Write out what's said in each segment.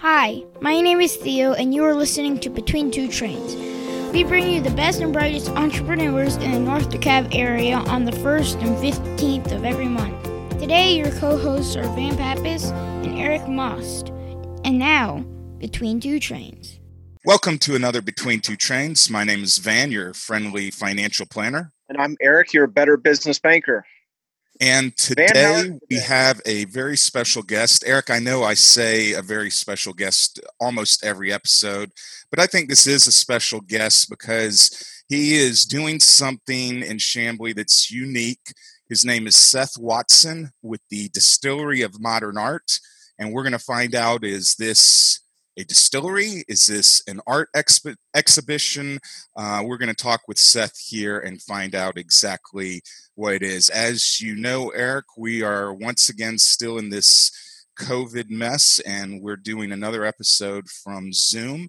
Hi, my name is Theo, and you are listening to Between Two Trains. We bring you the best and brightest entrepreneurs in the North DeKalb area on the 1st and 15th of every month. Today, your co hosts are Van Pappas and Eric Most. And now, Between Two Trains. Welcome to another Between Two Trains. My name is Van, your friendly financial planner. And I'm Eric, your better business banker. And today we have a very special guest. Eric, I know I say a very special guest almost every episode, but I think this is a special guest because he is doing something in Chamblee that's unique. His name is Seth Watson with the Distillery of Modern Art. And we're going to find out is this a distillery? Is this an art exp- exhibition? Uh, we're going to talk with Seth here and find out exactly what it is. As you know, Eric, we are once again still in this COVID mess, and we're doing another episode from Zoom.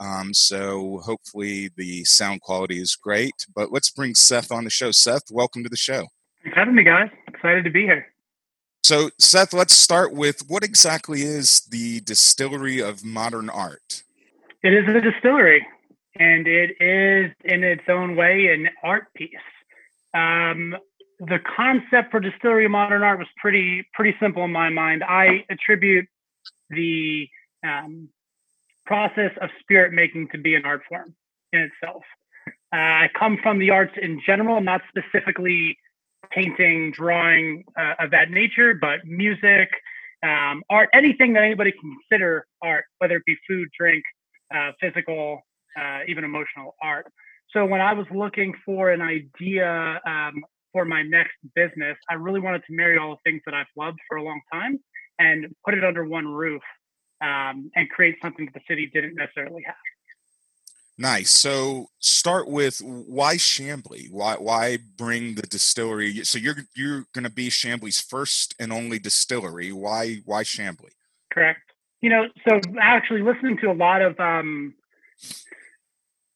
Um, so hopefully the sound quality is great. But let's bring Seth on the show. Seth, welcome to the show. Thanks for having me, guys. Excited to be here. So, Seth, let's start with what exactly is the Distillery of Modern Art? It is a distillery, and it is in its own way an art piece. Um, the concept for Distillery of Modern Art was pretty pretty simple in my mind. I attribute the um, process of spirit making to be an art form in itself. Uh, I come from the arts in general, not specifically painting, drawing uh, of that nature, but music, um, art, anything that anybody can consider art, whether it be food, drink, uh, physical, uh, even emotional art. So when I was looking for an idea um, for my next business, I really wanted to marry all the things that I've loved for a long time and put it under one roof um, and create something that the city didn't necessarily have. Nice. So start with why Chamblee? Why why bring the distillery? So you're you're going to be Chamblee's first and only distillery. Why why Chamblee? Correct. You know, so actually listening to a lot of um,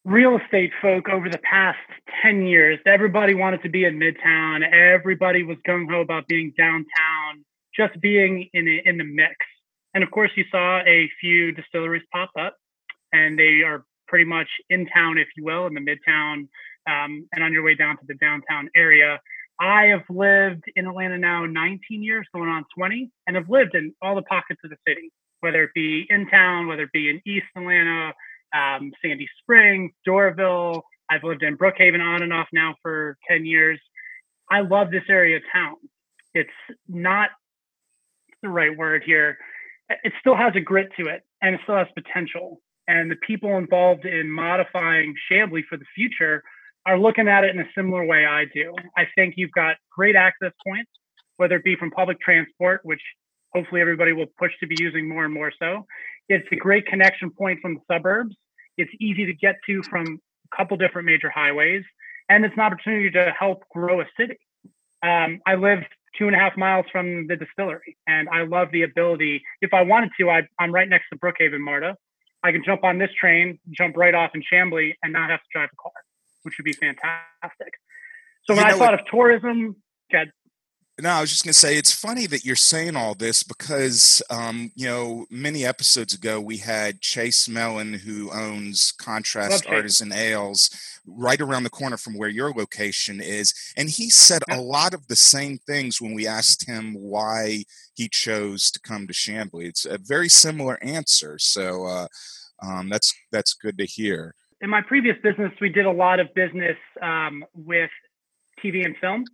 real estate folk over the past 10 years, everybody wanted to be in Midtown. Everybody was gung ho about being downtown, just being in a, in the mix. And of course, you saw a few distilleries pop up, and they are pretty much in town, if you will, in the midtown um, and on your way down to the downtown area. I have lived in Atlanta now 19 years, going on 20, and have lived in all the pockets of the city, whether it be in town, whether it be in East Atlanta, um, Sandy Springs, Doraville. I've lived in Brookhaven on and off now for 10 years. I love this area of town. It's not the right word here. It still has a grit to it and it still has potential and the people involved in modifying Chamblee for the future are looking at it in a similar way I do. I think you've got great access points, whether it be from public transport, which hopefully everybody will push to be using more and more so. It's a great connection point from the suburbs. It's easy to get to from a couple different major highways, and it's an opportunity to help grow a city. Um, I live two and a half miles from the distillery, and I love the ability. If I wanted to, I, I'm right next to Brookhaven, MARTA. I can jump on this train, jump right off in Chamblee, and not have to drive a car, which would be fantastic. So when I thought what, of tourism, God, no, I was just going to say it's funny that you're saying all this because, um, you know, many episodes ago we had Chase Mellon, who owns Contrast Artisan Ales, right around the corner from where your location is, and he said yeah. a lot of the same things when we asked him why he chose to come to Chamblee. It's a very similar answer, so uh, um, that's that's good to hear. In my previous business, we did a lot of business um, with TV and film,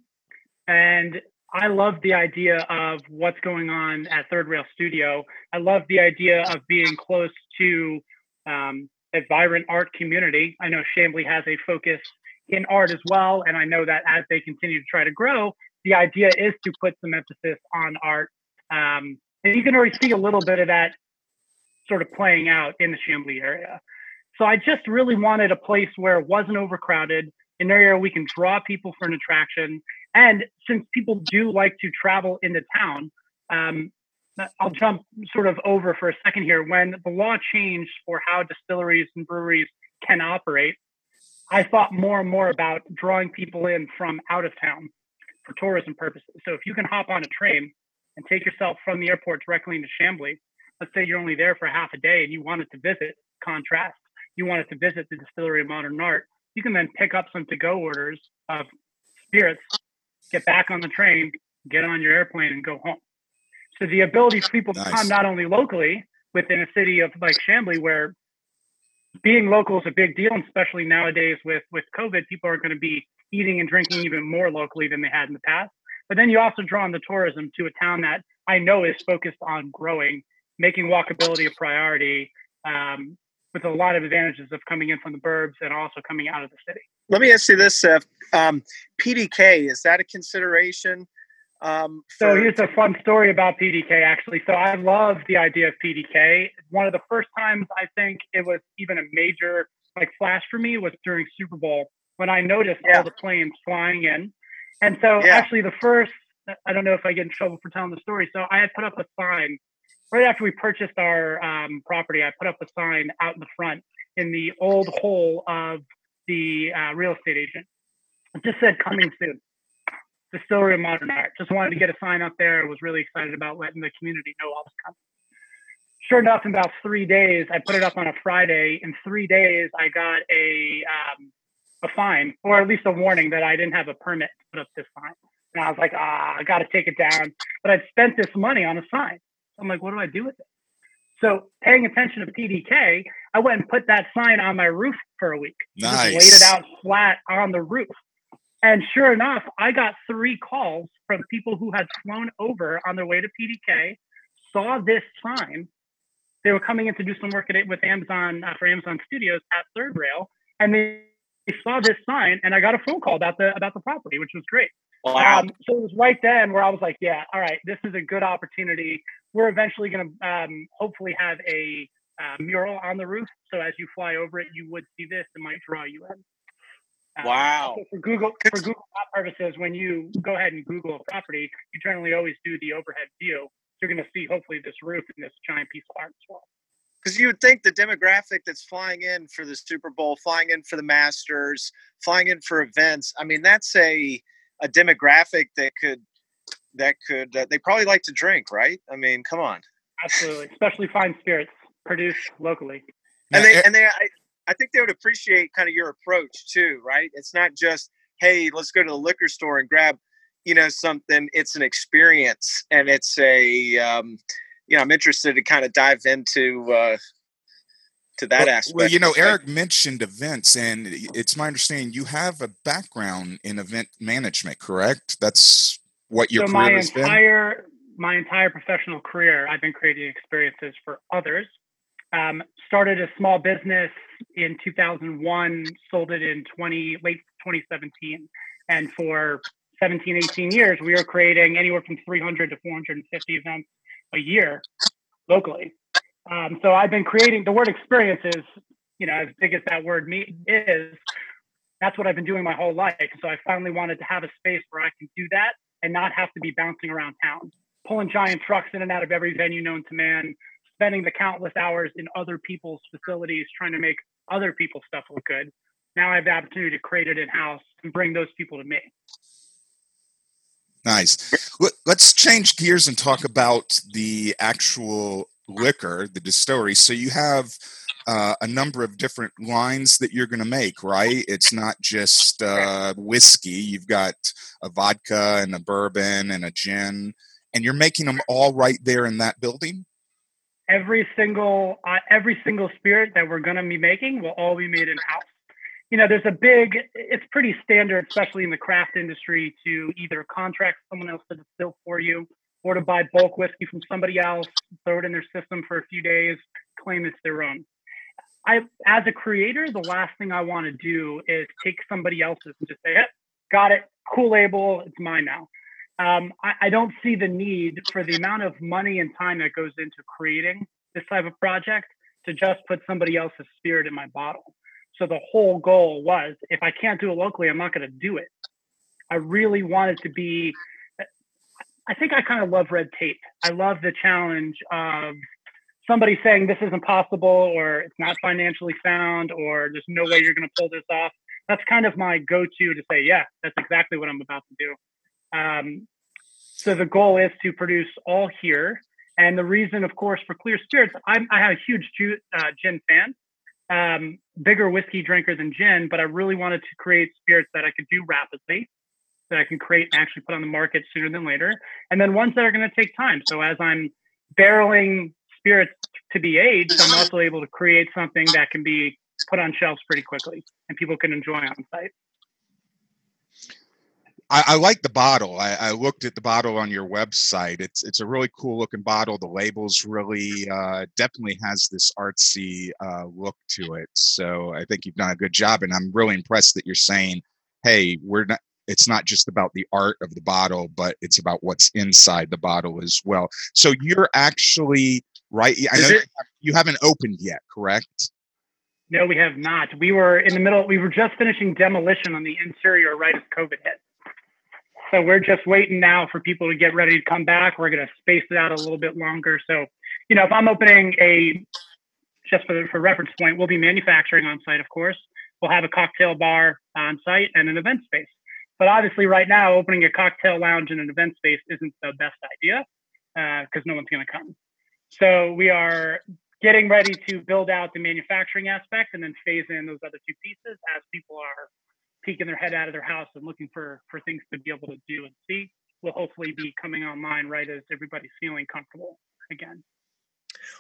and I love the idea of what's going on at Third Rail Studio. I love the idea of being close to um, a vibrant art community. I know Chamblee has a focus in art as well, and I know that as they continue to try to grow, the idea is to put some emphasis on art. Um, and you can already see a little bit of that sort of playing out in the Chamblee area. So I just really wanted a place where it wasn't overcrowded, an area we can draw people for an attraction. And since people do like to travel into town, um, I'll jump sort of over for a second here. When the law changed for how distilleries and breweries can operate, I thought more and more about drawing people in from out of town for tourism purposes. So if you can hop on a train and take yourself from the airport directly into Chamblee, let's say you're only there for half a day and you wanted to visit Contrast, you wanted to visit the Distillery of Modern Art, you can then pick up some to go orders of spirits, get back on the train, get on your airplane, and go home. So the ability for people nice. to come not only locally within a city of like Chamblee, where being local is a big deal, and especially nowadays with with COVID, people are going to be eating and drinking even more locally than they had in the past. But then you also draw on the tourism to a town that I know is focused on growing, making walkability a priority, um, with a lot of advantages of coming in from the burbs and also coming out of the city. Let me ask you this, Seth. Um, PDK, is that a consideration? Um, for- so here's a fun story about PDK, actually. So I love the idea of PDK. One of the first times I think it was even a major like flash for me was during Super Bowl when I noticed yeah. all the planes flying in. And so yeah. actually the first, I don't know if I get in trouble for telling the story. So I had put up a sign right after we purchased our um, property. I put up a sign out in the front in the old hole of the uh, real estate agent. It just said coming soon. Distillery of Modern Art. Just wanted to get a sign up there. I was really excited about letting the community know all was coming. Sure enough, in about three days, I put it up on a Friday. In three days, I got a um, a fine, or at least a warning that I didn't have a permit to put up this sign. And I was like, ah, I got to take it down. But I'd spent this money on a sign. I'm like, what do I do with it? So, paying attention to PDK, I went and put that sign on my roof for a week. Nice. Just laid it out flat on the roof. And sure enough, I got three calls from people who had flown over on their way to PDK, saw this sign. They were coming in to do some work at, it with Amazon uh, for Amazon Studios at Third Rail, and they saw this sign, and I got a phone call about the about the property, which was great. Wow. Um, so it was right then where I was like, yeah, all right, this is a good opportunity. We're eventually going to um, hopefully have a uh, mural on the roof. So as you fly over it, you would see this. It might draw you in. Um, wow. For Google for Google purposes, when you go ahead and Google a property, you generally always do the overhead view. You're going to see hopefully this roof and this giant piece of art as well. Because you would think the demographic that's flying in for the Super Bowl, flying in for the Masters, flying in for events. I mean, that's a a demographic that could that could uh, they probably like to drink, right? I mean, come on. Absolutely, especially fine spirits produced locally. And they and they I, I think they would appreciate kind of your approach too, right? It's not just, hey, let's go to the liquor store and grab, you know, something. It's an experience, and it's a, um, you know, I'm interested to kind of dive into uh, to that well, aspect. Well, you know, Eric mentioned events, and it's my understanding you have a background in event management, correct? That's what your so career my has entire been? my entire professional career, I've been creating experiences for others. Um, started a small business in 2001, sold it in 20 late 2017, and for 17, 18 years, we were creating anywhere from 300 to 450 events a year locally. Um, so I've been creating the word experiences, you know, as big as that word me is. That's what I've been doing my whole life. So I finally wanted to have a space where I can do that and not have to be bouncing around town, pulling giant trucks in and out of every venue known to man, spending the countless hours in other people's facilities trying to make other people's stuff look good. Now I have the opportunity to create it in house and bring those people to me. Nice. Let's change gears and talk about the actual liquor, the distillery. So you have uh, a number of different lines that you're going to make, right? It's not just uh, whiskey. You've got a vodka and a bourbon and a gin, and you're making them all right there in that building every single uh, every single spirit that we're going to be making will all be made in house. You know, there's a big. It's pretty standard, especially in the craft industry, to either contract someone else to distill for you, or to buy bulk whiskey from somebody else, throw it in their system for a few days, claim it's their own. I, as a creator, the last thing I want to do is take somebody else's and just say, hey, "Got it, cool label, it's mine now." um, I, I, don't see the need for the amount of money and time that goes into creating this type of project to just put somebody else's spirit in my bottle. So the whole goal was if I can't do it locally, I'm not going to do it. I really wanted to be, I think I kind of love red tape. I love the challenge of somebody saying this isn't possible or it's not financially sound or there's no way you're going to pull this off. That's kind of my go to to say, yeah, that's exactly what I'm about to do. Um, so the goal is to produce all here And the reason, of course, for clear spirits, I'm, I have a huge uh, gin fan, um, bigger whiskey drinker than gin, but I really wanted to create spirits that I could do rapidly, that I can create and actually put on the market sooner than later, and then ones that are going to take time. So as I'm barreling spirits to be aged, I'm also able to create something that can be put on shelves pretty quickly and people can enjoy on site. I, I, like the bottle. I, I, looked at the bottle on your website. It's it's a really cool looking bottle. The label's really uh, definitely has this artsy uh, look to it. So I think you've done a good job, and I'm really impressed that you're saying, "Hey, we're not." It's not just about the art of the bottle, but it's about what's inside the bottle as well. So you're actually right. I know you haven't opened yet, correct? No, we have not. We were in the middle. We were just finishing demolition on the interior right as COVID hit. So we're just waiting now for people to get ready to come back. We're going to space it out a little bit longer. So, you know, if I'm opening a, just for, for reference point, we'll be manufacturing on site, of course. We'll have a cocktail bar on site and an event space. But obviously, right now, opening a cocktail lounge in an event space isn't the best idea because uh, no one's going to come. So we are getting ready to build out the manufacturing aspect and then phase in those other two pieces as people are peeking their head out of their house and looking for for things to be able to do and see will hopefully be coming online right as everybody's feeling comfortable again.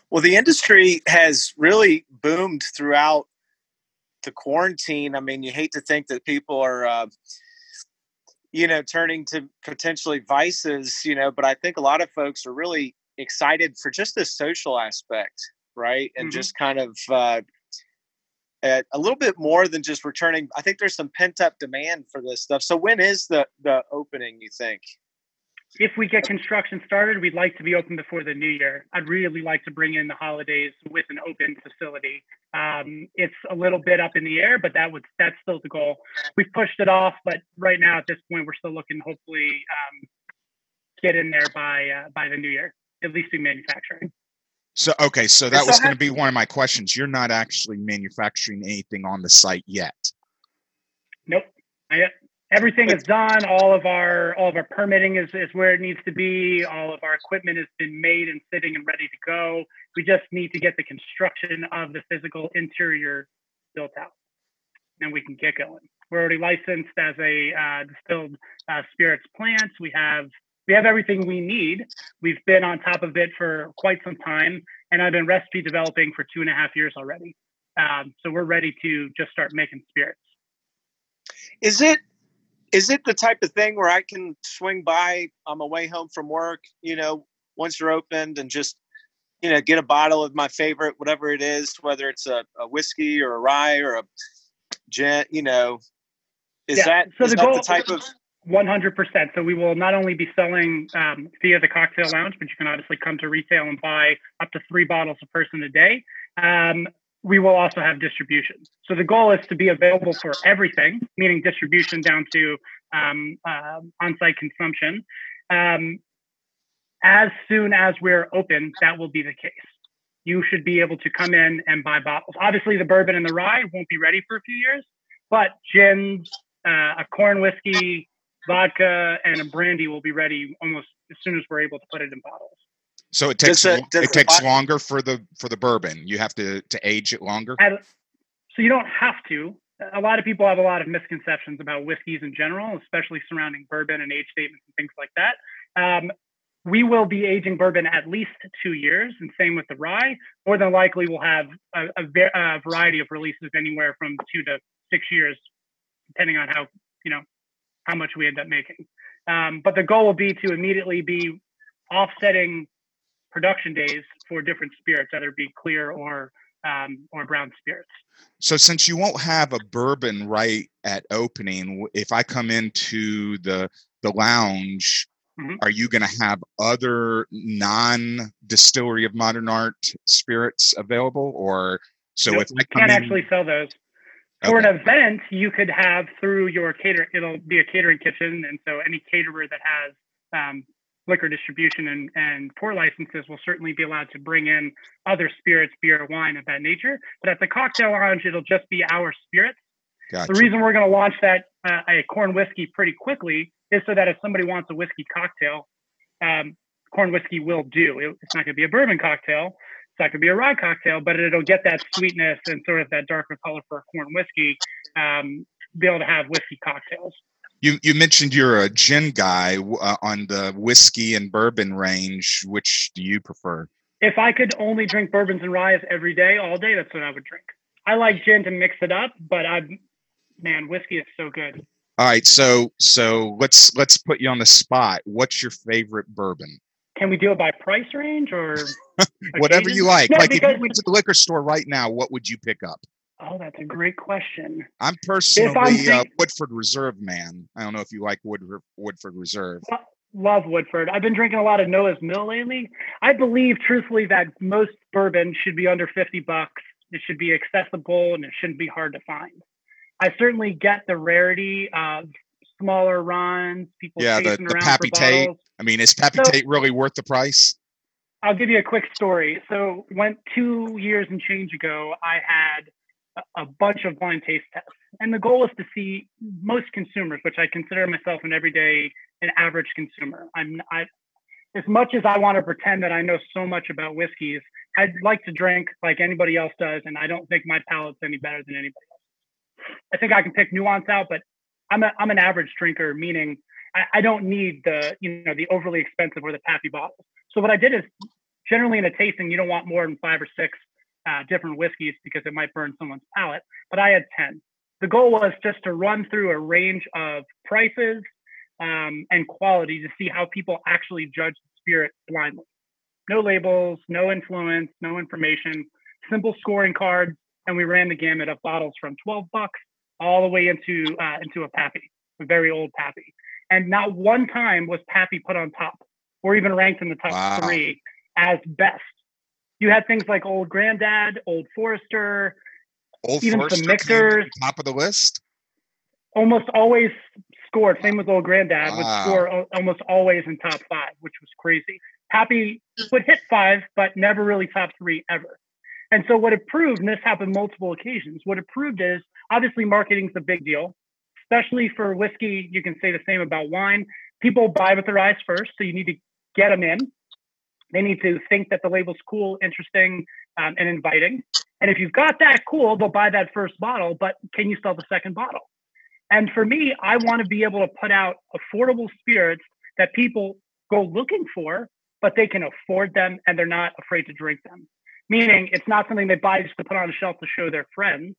Well, the industry has really boomed throughout the quarantine. I mean, you hate to think that people are, uh, you know, turning to potentially vices, you know, but I think a lot of folks are really excited for just the social aspect, right? And mm-hmm. just kind of uh, a little bit more than just returning. I think there's some pent up demand for this stuff. So when is the the opening? You think? If we get construction started, we'd like to be open before the new year. I'd really like to bring in the holidays with an open facility. Um, it's a little bit up in the air, but that would that's still the goal. We've pushed it off, but right now at this point, we're still looking hopefully um, get in there by uh, by the new year, at least in manufacturing. So okay, so that was going to be one of my questions. You're not actually manufacturing anything on the site yet. Nope. I, everything is done. All of our all of our permitting is, is where it needs to be. All of our equipment has been made and sitting and ready to go. We just need to get the construction of the physical interior built out, and we can get going. We're already licensed as a uh, distilled uh, spirits plant. We have we have everything we need. We've been on top of it for quite some time, and I've been recipe developing for two and a half years already. Um, so we're ready to just start making spirits. Is it is it the type of thing where I can swing by on my way home from work, you know, once you're opened and just, you know, get a bottle of my favorite, whatever it is, whether it's a, a whiskey or a rye or a gin, you know, is yeah. that, so is the, that goal, the type of 100%. So we will not only be selling um, via the cocktail lounge, but you can obviously come to retail and buy up to three bottles a person a day. Um, we will also have distribution. So the goal is to be available for everything, meaning distribution down to um, uh, on-site consumption. Um, as soon as we're open, that will be the case. You should be able to come in and buy bottles. Obviously, the bourbon and the rye won't be ready for a few years, but gins, uh, a corn whiskey, vodka and a brandy will be ready almost as soon as we're able to put it in bottles. So it takes does does it takes longer for the for the bourbon. You have to to age it longer. so you don't have to. A lot of people have a lot of misconceptions about whiskeys in general, especially surrounding bourbon and age statements and things like that. Um, we will be aging bourbon at least two years, and same with the rye. More than likely, we'll have a, a, a variety of releases anywhere from two to six years, depending on how you know how much we end up making. Um, but the goal will be to immediately be offsetting production days for different spirits, either be clear or um, or brown spirits. So, since you won't have a bourbon right at opening, if I come into the the lounge, mm-hmm. are you going to have other non distillery of modern art spirits available, or so nope, if I can't in, actually sell those. For okay. an event, you could have through your cater. It'll be a catering kitchen, and so any caterer that has um, liquor distribution and, and pour licenses will certainly be allowed to bring in other spirits, beer, wine of that nature. But at the cocktail lounge, it'll just be our spirits. Gotcha. The reason we're going to launch that uh, a corn whiskey pretty quickly is so that if somebody wants a whiskey cocktail, um, corn whiskey will do. It, it's not going to be a bourbon cocktail. It's not going to be a rye cocktail, but it'll get that sweetness and sort of that darker color for a corn whiskey. Um, be able to have whiskey cocktails. You you mentioned you're a gin guy uh, on the whiskey and bourbon range. Which do you prefer? If I could only drink bourbons and ryes every day, all day, that's what I would drink. I like gin to mix it up, but I'm man, whiskey is so good. All right, so so let's let's put you on the spot. What's your favorite bourbon? Can we do it by price range or whatever you like? No, like if you went to the liquor store right now, what would you pick up? Oh, that's a great question. I'm personally uh, I'm think- a Woodford Reserve man. I don't know if you like Woodford Woodford Reserve. Love Woodford. I've been drinking a lot of Noah's Mill lately. I believe truthfully that most bourbon should be under 50 bucks. It should be accessible and it shouldn't be hard to find. I certainly get the rarity of smaller runs, people yeah, the, the Pappy Tate. I mean, is Pappy so, Tate really worth the price? I'll give you a quick story. So, went two years and change ago, I had a bunch of blind taste tests. And the goal is to see most consumers, which I consider myself an everyday, an average consumer. I'm I, as much as I want to pretend that I know so much about whiskeys, I'd like to drink like anybody else does, and I don't think my palate's any better than anybody else. I think I can pick nuance out, but I'm a, I'm an average drinker, meaning I, I don't need the you know the overly expensive or the pappy bottles. So what I did is generally in a tasting, you don't want more than five or six uh, different whiskeys because it might burn someone's palate. But I had 10. The goal was just to run through a range of prices um, and quality to see how people actually judge the spirit blindly. No labels, no influence, no information, simple scoring cards, and we ran the gamut of bottles from 12 bucks all the way into uh, into a Pappy, a very old Pappy. And not one time was Pappy put on top or even ranked in the top wow. three as best you had things like Old Granddad, Old Forester, Old even Forester some mixers. Top of the list. Almost always scored. Same with Old Granddad wow. would ah. score almost always in top five, which was crazy. Pappy would hit five, but never really top three ever. And so what it proved, and this happened multiple occasions, what it proved is obviously marketing's a big deal, especially for whiskey. You can say the same about wine. People buy with their eyes first, so you need to get them in. They need to think that the label's cool, interesting, um, and inviting. And if you've got that cool, they'll buy that first bottle, but can you sell the second bottle? And for me, I want to be able to put out affordable spirits that people go looking for, but they can afford them and they're not afraid to drink them. Meaning it's not something they buy just to put on a shelf to show their friends.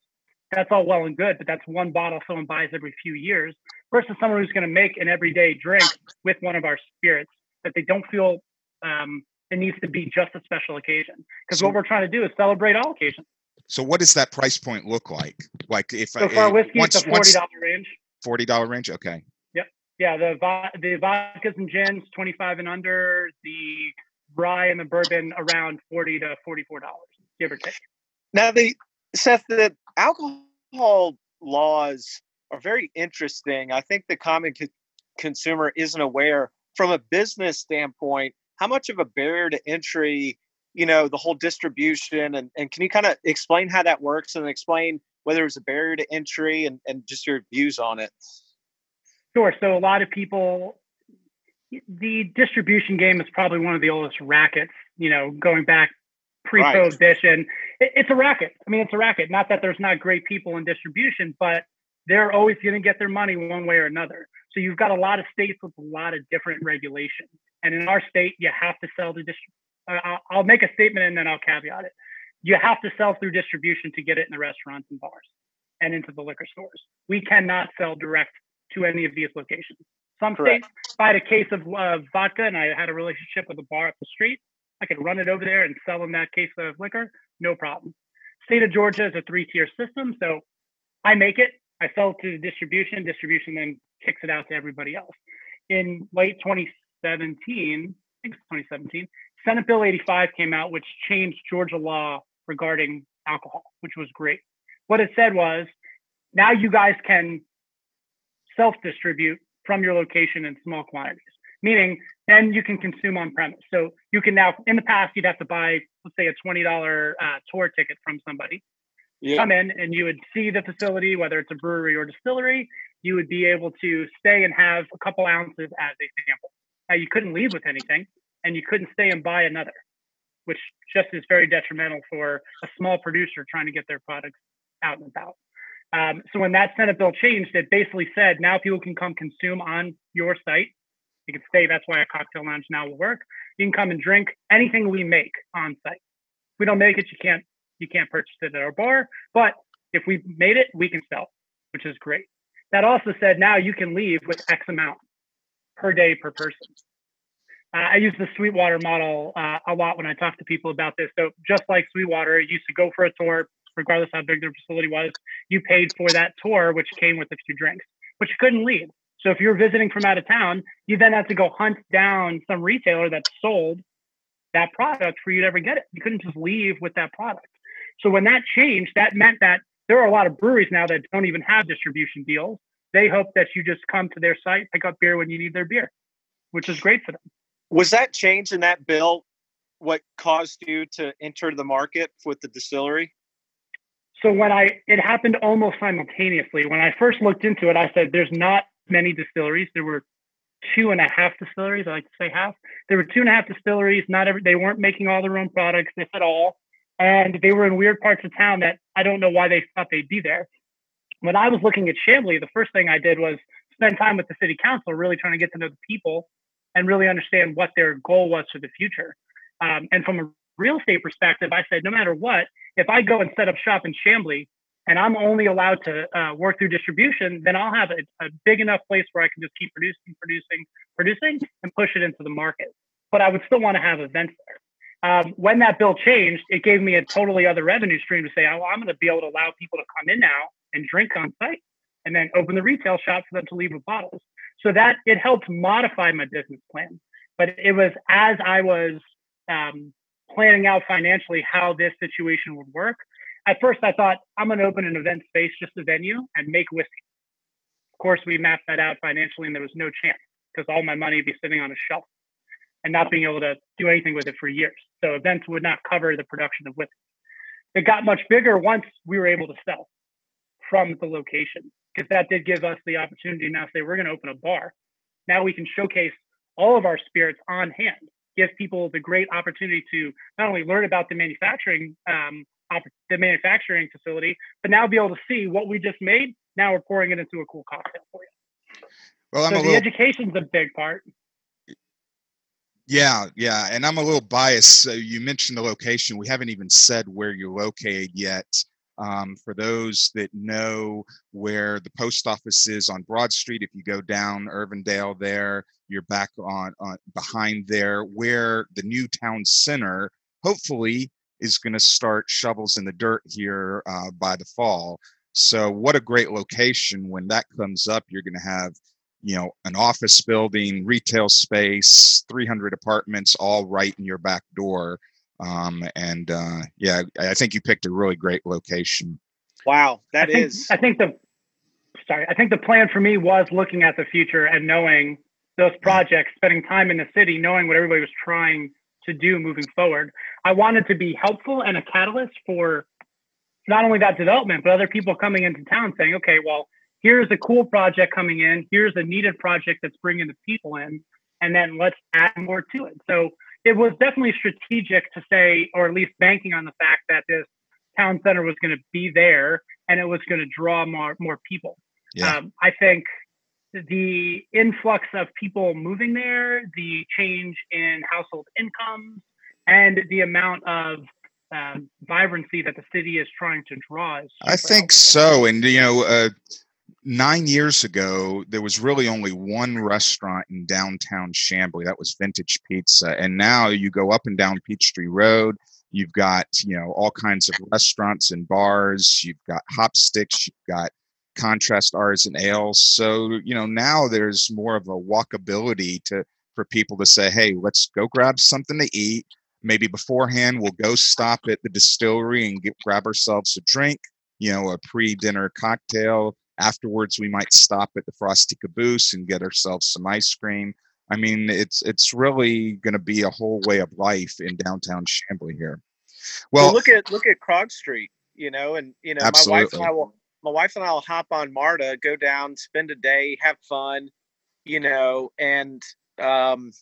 That's all well and good, but that's one bottle someone buys every few years versus someone who's going to make an everyday drink with one of our spirits that they don't feel um, it needs to be just a special occasion because so, what we're trying to do is celebrate all occasions. So, what does that price point look like? Like, if so for uh, whiskey, once, it's a forty dollar range. Forty dollar range, okay. Yep. Yeah, the the vodkas and gins twenty five and under. The rye and the bourbon around forty to forty four dollars, give or take. Now, the Seth, the alcohol laws are very interesting. I think the common co- consumer isn't aware from a business standpoint how much of a barrier to entry you know the whole distribution and, and can you kind of explain how that works and explain whether it's a barrier to entry and, and just your views on it? Sure so a lot of people the distribution game is probably one of the oldest rackets you know going back pre-prohibition. Right. it's a racket. I mean it's a racket. Not that there's not great people in distribution but they're always going to get their money one way or another. So you've got a lot of states with a lot of different regulations and in our state, you have to sell the distribution. I'll make a statement and then I'll caveat it. You have to sell through distribution to get it in the restaurants and bars and into the liquor stores. We cannot sell direct to any of these locations. Some Correct. states, if I had a case of uh, vodka and I had a relationship with a bar up the street, I could run it over there and sell them that case of liquor, no problem. State of Georgia is a three-tier system, so I make it, I sell it to the distribution, distribution then kicks it out to everybody else. In late 20, 2017, I think it's 2017, Senate Bill 85 came out, which changed Georgia law regarding alcohol, which was great. What it said was now you guys can self distribute from your location in small quantities, meaning then you can consume on premise. So you can now, in the past, you'd have to buy, let's say, a $20 uh, tour ticket from somebody. Yeah. Come in and you would see the facility, whether it's a brewery or distillery. You would be able to stay and have a couple ounces as a sample. Uh, you couldn't leave with anything. and you couldn't stay and buy another, which just is very detrimental for a small producer trying to get their products out and about. Um, so when that Senate bill changed, it basically said now people can come consume on your site. You can stay. That's why a cocktail lounge now will work. You can come and drink anything we make on site. If we don't make it, you can't you can't purchase it at our bar. But if we made it, we can sell, which is great. That also said now you can leave with X amount per day per person. Uh, I use the Sweetwater model uh, a lot when I talk to people about this. So just like Sweetwater, used to go for a tour, regardless how big their facility was. You paid for that tour, which came with a few drinks, but you couldn't leave. So if you're visiting from out of town, you then have to go hunt down some retailer that sold that product for you to ever get it. You couldn't just leave with that product. So when that changed, that meant that there are a lot of breweries now that don't even have distribution deals. They hope that you just come to their site, pick up beer when you need their beer, which is great for them. Was that change in that bill what caused you to enter the market with the distillery? So when I it happened almost simultaneously. When I first looked into it, I said there's not many distilleries. There were two and a half distilleries. I like to say half. There were two and a half distilleries. Not every they weren't making all their own products, if at all. And they were in weird parts of town that I don't know why they thought they'd be there. When I was looking at Chamblee, the first thing I did was spend time with the city council, really trying to get to know the people and really understand what their goal was for the future. Um, and from a real estate perspective, I said, no matter what, if I go and set up shop in Chamblee and I'm only allowed to uh, work through distribution, then I'll have a, a, big enough place where I can just keep producing, producing, producing, and push it into the market. But I would still want to have events there. Um, when that bill changed, it gave me a totally other revenue stream to say, oh, I'm going to be able to allow people to come in now and drink on site, and then open the retail shop for them to leave with bottles. So that it helped modify my business plan. But it was as I was um, planning out financially how this situation would work. At first, I thought I'm going to open an event space, just a venue, and make whiskey. Of course, we mapped that out financially, and there was no chance because all my money would be sitting on a shelf and not being able to do anything with it for years. So events would not cover the production of whiskey. It got much bigger once we were able to sell from the location because that did give us the opportunity now to say we're going to open a bar. Now we can showcase all of our spirits on hand, give people the great opportunity to not only learn about the manufacturing um, the manufacturing facility, but now be able to see what we just made. Now we're pouring it into a cool cocktail for you. Well, I'm so the little... education's a big part. Yeah, yeah, and I'm a little biased. So you mentioned the location. We haven't even said where you're located yet. Um, for those that know where the post office is on Broad Street, if you go down Irvindale there, you're back on, on behind there where the new town center hopefully is going to start shovels in the dirt here uh, by the fall. So what a great location when that comes up. You're going to have you know an office building retail space 300 apartments all right in your back door um, and uh, yeah, I think you picked a really great location. Wow, that I think, is. I think the sorry, I think the plan for me was looking at the future and knowing those projects, spending time in the city, knowing what everybody was trying to do moving forward. I wanted to be helpful and a catalyst for not only that development, but other people coming into town saying, okay, well, here's a cool project coming in, here's a needed project that's bringing the people in, and then let's add more to it. So it was definitely strategic to say, or at least banking on the fact that this town center was going to be there and it was going to draw more more people. Yeah. Um, I think the influx of people moving there, the change in household incomes, and the amount of um, vibrancy that the city is trying to draw. I think so, and you know. Uh, nine years ago, there was really only one restaurant in downtown Chamblee. That was Vintage Pizza. And now you go up and down Peachtree Road. You've got, you know, all kinds of restaurants and bars. You've got Hopstix. You've got Contrast Artisan Ales. So, you know, now there's more of a walkability to for people to say, hey, let's go grab something to eat. Maybe beforehand, we'll go stop at the distillery and get, grab ourselves a drink, you know, a pre dinner cocktail Afterwards, we might stop at the Frosty Caboose and get ourselves some ice cream. I mean, it's it's really going to be a whole way of life in downtown Chamblee here. Well, well, look at look at Krog Street, you know, and you know, absolutely. my wife and I will my wife and I will hop on MARTA, go down, spend a day, have fun, you know, and um,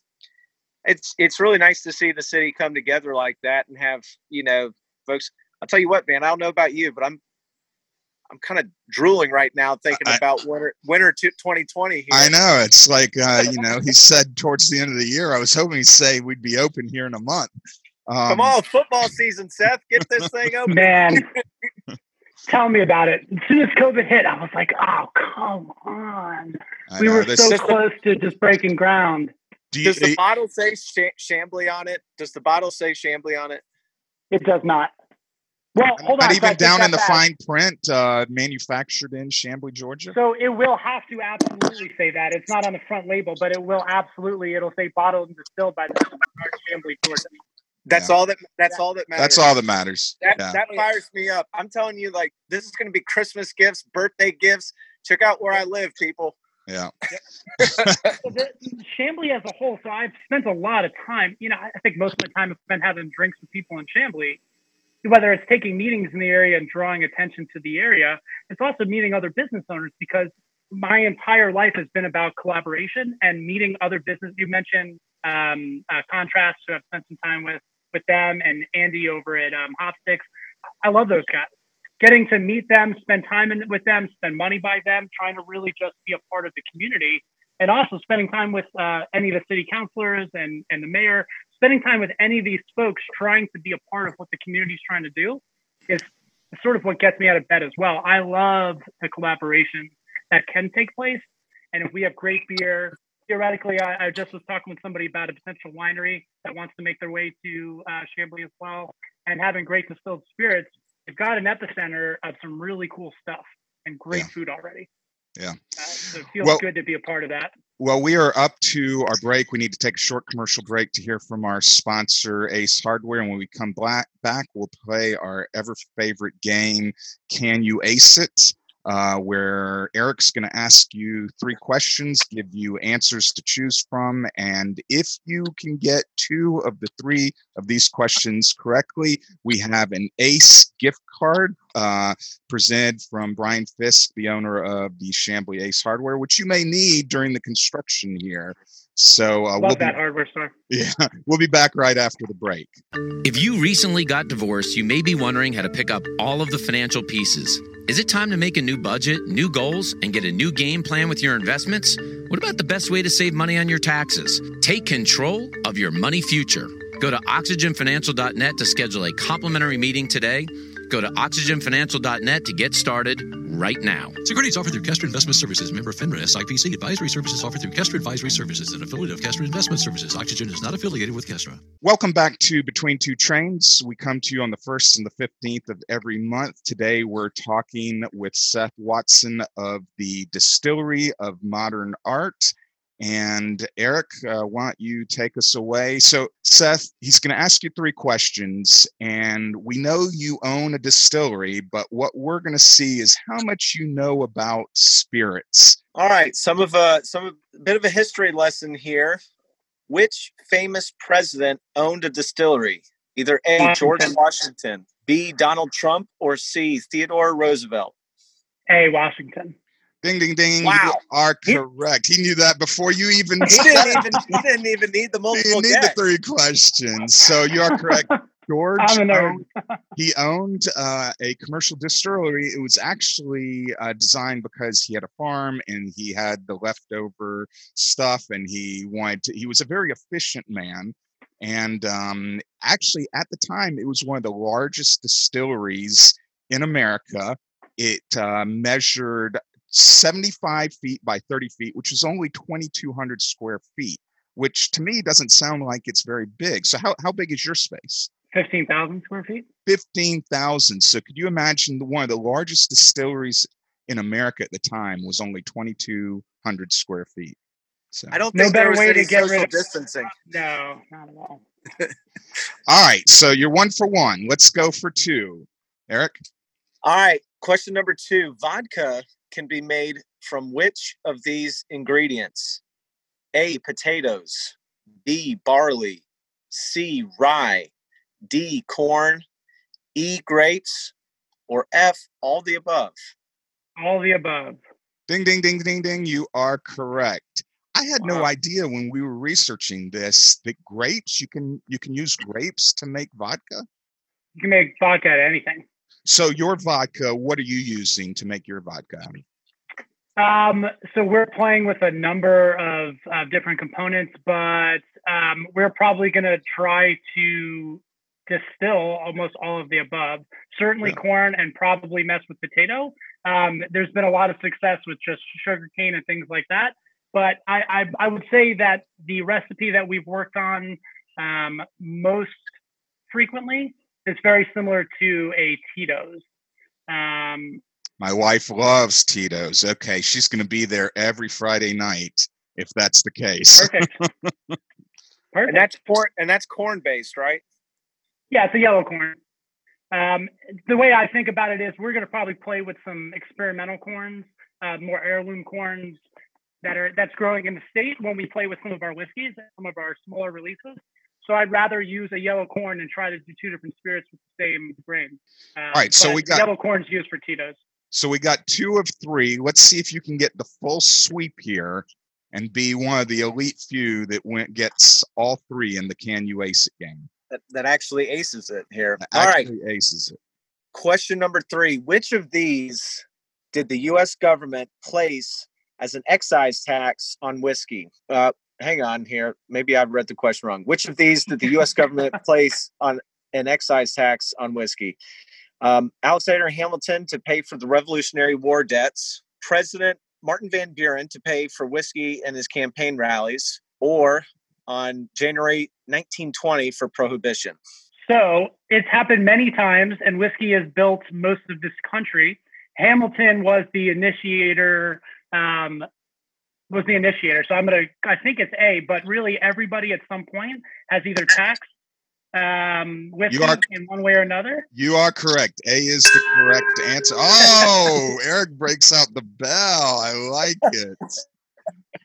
it's it's really nice to see the city come together like that and have you know folks. I'll tell you what, man. I don't know about you, but I'm I'm kind of drooling right now thinking I- about winter winter to 2020 here. I know it's like uh, you know he said towards the end of the year. I was hoping he'd say we'd be open here in a month. Um, Come on, football season, Seth. Get this thing open. Man, tell me about it. As soon as COVID hit, I was like, oh, come on. I We know, were so Just close to just breaking ground. do you- Does the bottle say Sh- Chamblee on it? Does the bottle say Chamblee on it? It does not. Well, hold on. not so even take down in the back. fine print. Uh, manufactured in Chamblee, Georgia. So it will have to absolutely say that. It's not on the front label, but it will absolutely. It'll say bottled and distilled by the Chamblee Georgia. That's Yeah. all that. That's all that matters. That's all that matters. That yeah. that fires me up. I'm telling you, like this is going to be Christmas gifts, birthday gifts. Check out where I live, people. yeah. So the, Chamblee as a whole. So I've spent a lot of time. You know, I I think most of my time I've spent having drinks with people in Chamblee. Whether it's taking meetings in the area and drawing attention to the area, it's also meeting other business owners because my entire life has been about collaboration and meeting other business. You mentioned um, uh, Contrast, who I've spent some time with with them, and Andy over at um, Hopstix. I love those guys. Getting to meet them, spend time in, with them, spend money by them, trying to really just be a part of the community, and also spending time with uh, any of the city councilors and and the mayor, spending time with any of these folks, trying to be a part of what the community is trying to do, is sort of what gets me out of bed as well. I love the collaboration that can take place, and if we have great beer, theoretically, I, I just was talking with somebody about a potential winery that wants to make their way to uh, Chamblee as well, and having great distilled spirits. They've got an epicenter of some really cool stuff and great Yeah. food already. Yeah. Uh, so it feels Well- good to be a part of that. Well, we are up to our break. We need to take a short commercial break to hear from our sponsor, Ace Hardware. And when we come back, we'll play our ever favorite game, Can You Ace It? Uh, where Eric's going to ask you three questions, give you answers to choose from. And if you can get two of the three of these questions correctly, we have an Ace gift card uh, presented from Brian Fisk, the owner of the Chamblee Ace Hardware, which you may need during the construction here. So uh, Love we'll be, that hardware store. yeah, we'll be back right after the break. If you recently got divorced, you may be wondering how to pick up all of the financial pieces. Is it time to make a new budget, new goals, and get a new game plan with your investments? What about the best way to save money on your taxes? Take control of your money future. Go to oxygenfinancial.net to schedule a complimentary meeting today. Go to oxygenfinancial.net to get started right now. Securities offered through Kestra Investment Services, member FINRA SIPC. Advisory services offered through Kestra Advisory Services, an affiliate of Kestra Investment Services. Oxygen is not affiliated with Kestra. Welcome back to Between Two Trains. We come to you on the 1st and the 15th of every month. Today, we're talking with Seth Watson of the Distillery of Modern Art. And Eric, uh, why don't you take us away? So, Seth, he's going to ask you three questions. And we know you own a distillery, but what we're going to see is how much you know about spirits. All right, some of a some of a bit of a history lesson here. Which famous president owned a distillery? Either A. George Washington. Washington, B. Donald Trump, or C. Theodore Roosevelt. A. Washington. Ding, ding, ding. You are correct. He knew that before you even He didn't even he didn't even need the multiple. you multiple need the three questions. So you are correct. George I'm a nerd. owned, he owned uh, a commercial distillery. It was actually uh, designed because he had a farm and he had the leftover stuff, and he wanted to. He was a very efficient man, and um, actually at the time, it was one of the largest distilleries in America. It uh, measured 75 feet by 30 feet, which is only 2,200 square feet which to me doesn't sound like it's very big. So how, how big is your space? 15,000 square feet. 15,000. So could you imagine the, one of the largest distilleries in America at the time was only 2,200 square feet. So, I don't No think there better was way any to get rid social of- distancing. No, not at all. all right. So you're one for one. Let's go for two. Eric? All right, question number two. Vodka can be made from which of these ingredients? A. Potatoes. B. Barley. C. Rye. D. Corn. E. Grapes. Or F. All the above. All the above. Ding, ding, ding, ding, ding. You are correct. I had wow. no idea when we were researching this that grapes you can you can use grapes to make vodka. You can make vodka out of anything. So your vodka, what are you using to make your vodka? Um, so we're playing with a number of, of different components, but um, we're probably going to try to distill almost all of the above. Certainly yeah. corn and probably mess with potato. Um, there's been a lot of success with just sugarcane and things like that. But I, I, I would say that the recipe that we've worked on um, most frequently is very similar to a Tito's. Um, my wife loves Tito's. Okay, she's going to be there every Friday night if that's the case. Perfect. Perfect. And that's corn, and that's corn based, right? Yeah, it's a yellow corn. Um, the way I think about it is, we're going to probably play with some experimental corns, uh, more heirloom corns that are that's growing in the state when we play with some of our whiskeys, some of our smaller releases. So I'd rather use a yellow corn and try to do two different spirits with the same grain. Uh, All right, so we got yellow corns used for Tito's. So we got two of three. Let's see if you can get the full sweep here and be one of the elite few that went gets all three in the Can You Ace It game. That, that actually aces it here. That all right, aces it. Question number three: Which of these did the U.S. government place as an excise tax on whiskey? Uh, hang on here. Maybe I've read the question wrong. Which of these did the U.S. government place on an excise tax on whiskey? Um, Alexander Hamilton to pay for the Revolutionary War debts, President Martin Van Buren to pay for whiskey and his campaign rallies, or on January 1920 for prohibition. So it's happened many times, and whiskey has built most of this country. Hamilton was the initiator. Um, was the initiator. So I'm gonna. I think it's A, but really everybody at some point has either taxed um, with you are, in one way or another? You are correct. A is the correct answer. Oh, Eric breaks out the bell. I like it.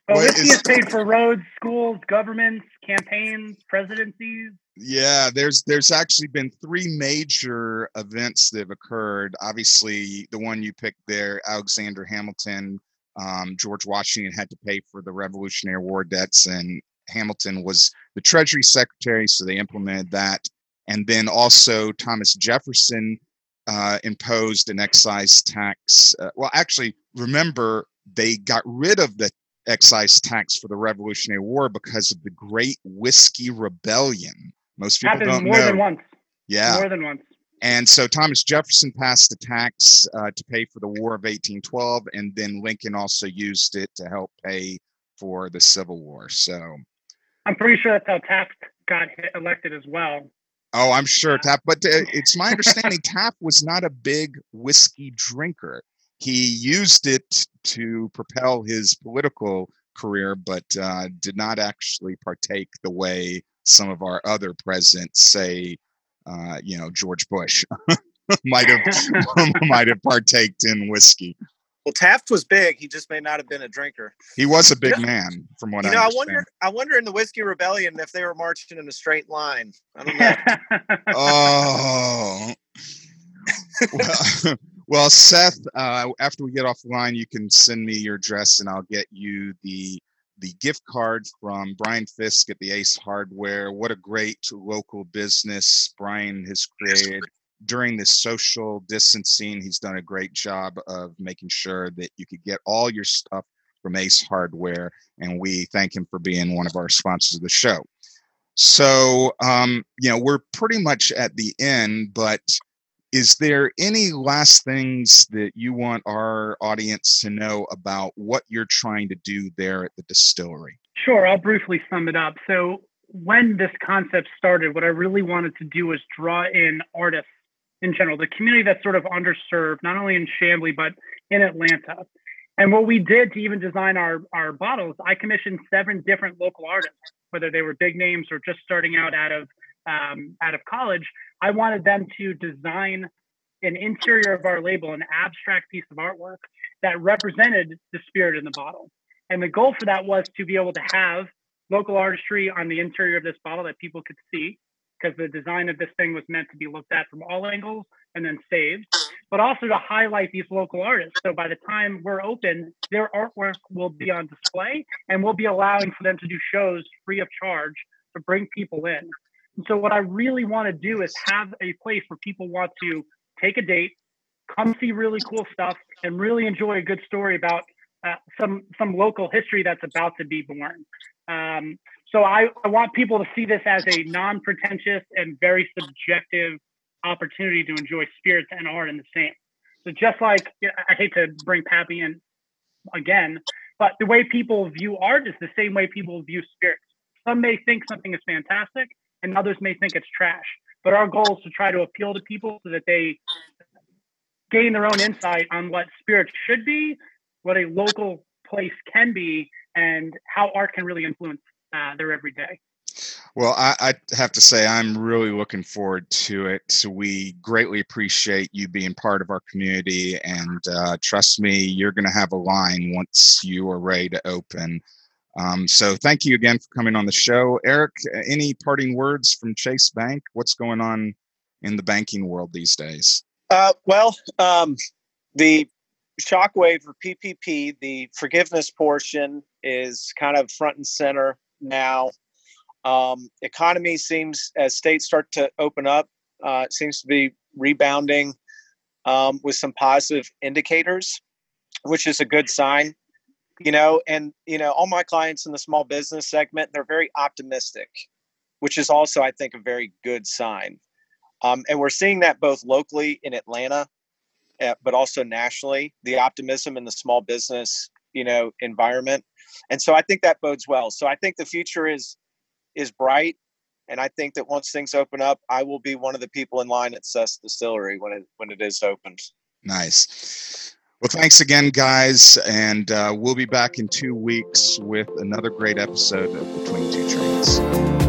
Wait, whiskey is paid for roads, schools, governments, campaigns, presidencies. Yeah, there's there's actually been three major events that have occurred. Obviously, the one you picked there, Alexander Hamilton, um, George Washington had to pay for the Revolutionary War debts, and Hamilton was the Treasury Secretary, so they implemented that. And then also Thomas Jefferson uh, imposed an excise tax. Uh, well, actually, remember they got rid of the excise tax for the Revolutionary War because of the Great Whiskey Rebellion. Most people Happened don't more know. than once. Yeah, more than once. And so Thomas Jefferson passed a tax uh, to pay for the War of 1812, and then Lincoln also used it to help pay for the Civil War. So I'm pretty sure that's how Taft got elected as well. Oh, I'm sure Taft, but uh, it's my understanding Taft was not a big whiskey drinker. He used it to propel his political career, but uh, did not actually partake the way some of our other presidents, say, uh, you know, George Bush, might have might have partaked in whiskey. Well, Taft was big. He just may not have been a drinker. He was a big you know, man, from what you I know. I wonder. I wonder in the whiskey rebellion if they were marching in a straight line. I don't know. oh. well, well, Seth. Uh, after we get off the line, you can send me your address, and I'll get you the the gift card from Brian Fisk at the Ace Hardware. What a great local business Brian has created during this social distancing, he's done a great job of making sure that you could get all your stuff from Ace Hardware, and we thank him for being one of our sponsors of the show. So, um, you know, we're pretty much at the end, but is there any last things that you want our audience to know about what you're trying to do there at the distillery? Sure, I'll briefly sum it up. So, when this concept started, what I really wanted to do was draw in artists in general, the community that's sort of underserved, not only in Chamblee, but in Atlanta. And what we did to even design our, our bottles, I commissioned seven different local artists, whether they were big names or just starting out out of um, out of college. I wanted them to design an interior of our label, an abstract piece of artwork that represented the spirit in the bottle. And the goal for that was to be able to have local artistry on the interior of this bottle that people could see, because the design of this thing was meant to be looked at from all angles and then saved. but also to highlight these local artists. So by the time we're open, their artwork will be on display and we'll be allowing for them to do shows free of charge to bring people in. And so what I really want to do is have a place where people want to take a date, come see really cool stuff, and really enjoy a good story about uh, some some local history that's about to be born. Um, so I, I want people to see this as a non-pretentious and very subjective opportunity to enjoy spirits and art in the same. So just like I hate to bring Pappy in again, but the way people view art is the same way people view spirits. Some may think something is fantastic, and others may think it's trash. But our goal is to try to appeal to people so that they gain their own insight on what spirit should be, what a local place can be, and how art can really influence uh, their everyday. Well, I, I, have to say, I'm really looking forward to it. We greatly appreciate you being part of our community, and uh, trust me, you're going to have a line once you are ready to open. Um, so, thank you again for coming on the show, Eric. Any parting words from Chase Bank? What's going on in the banking world these days? Uh, well, um, the shockwave for PPP, the forgiveness portion, is kind of front and center now. Um, economy seems, as states start to open up, uh, seems to be rebounding um, with some positive indicators, which is a good sign. You know, and you know, all my clients in the small business segment, they're very optimistic, which is also, I think, a very good sign. Um, and we're seeing that both locally in Atlanta, uh, but also nationally. The optimism in the small business, you know, environment, and so I think that bodes well. So I think the future is is bright. And I think that once things open up, I will be one of the people in line at Suss Distillery when it when it is opened. Nice. Well, thanks again, guys, and uh, we'll be back in two weeks with another great episode of Between Two Trains.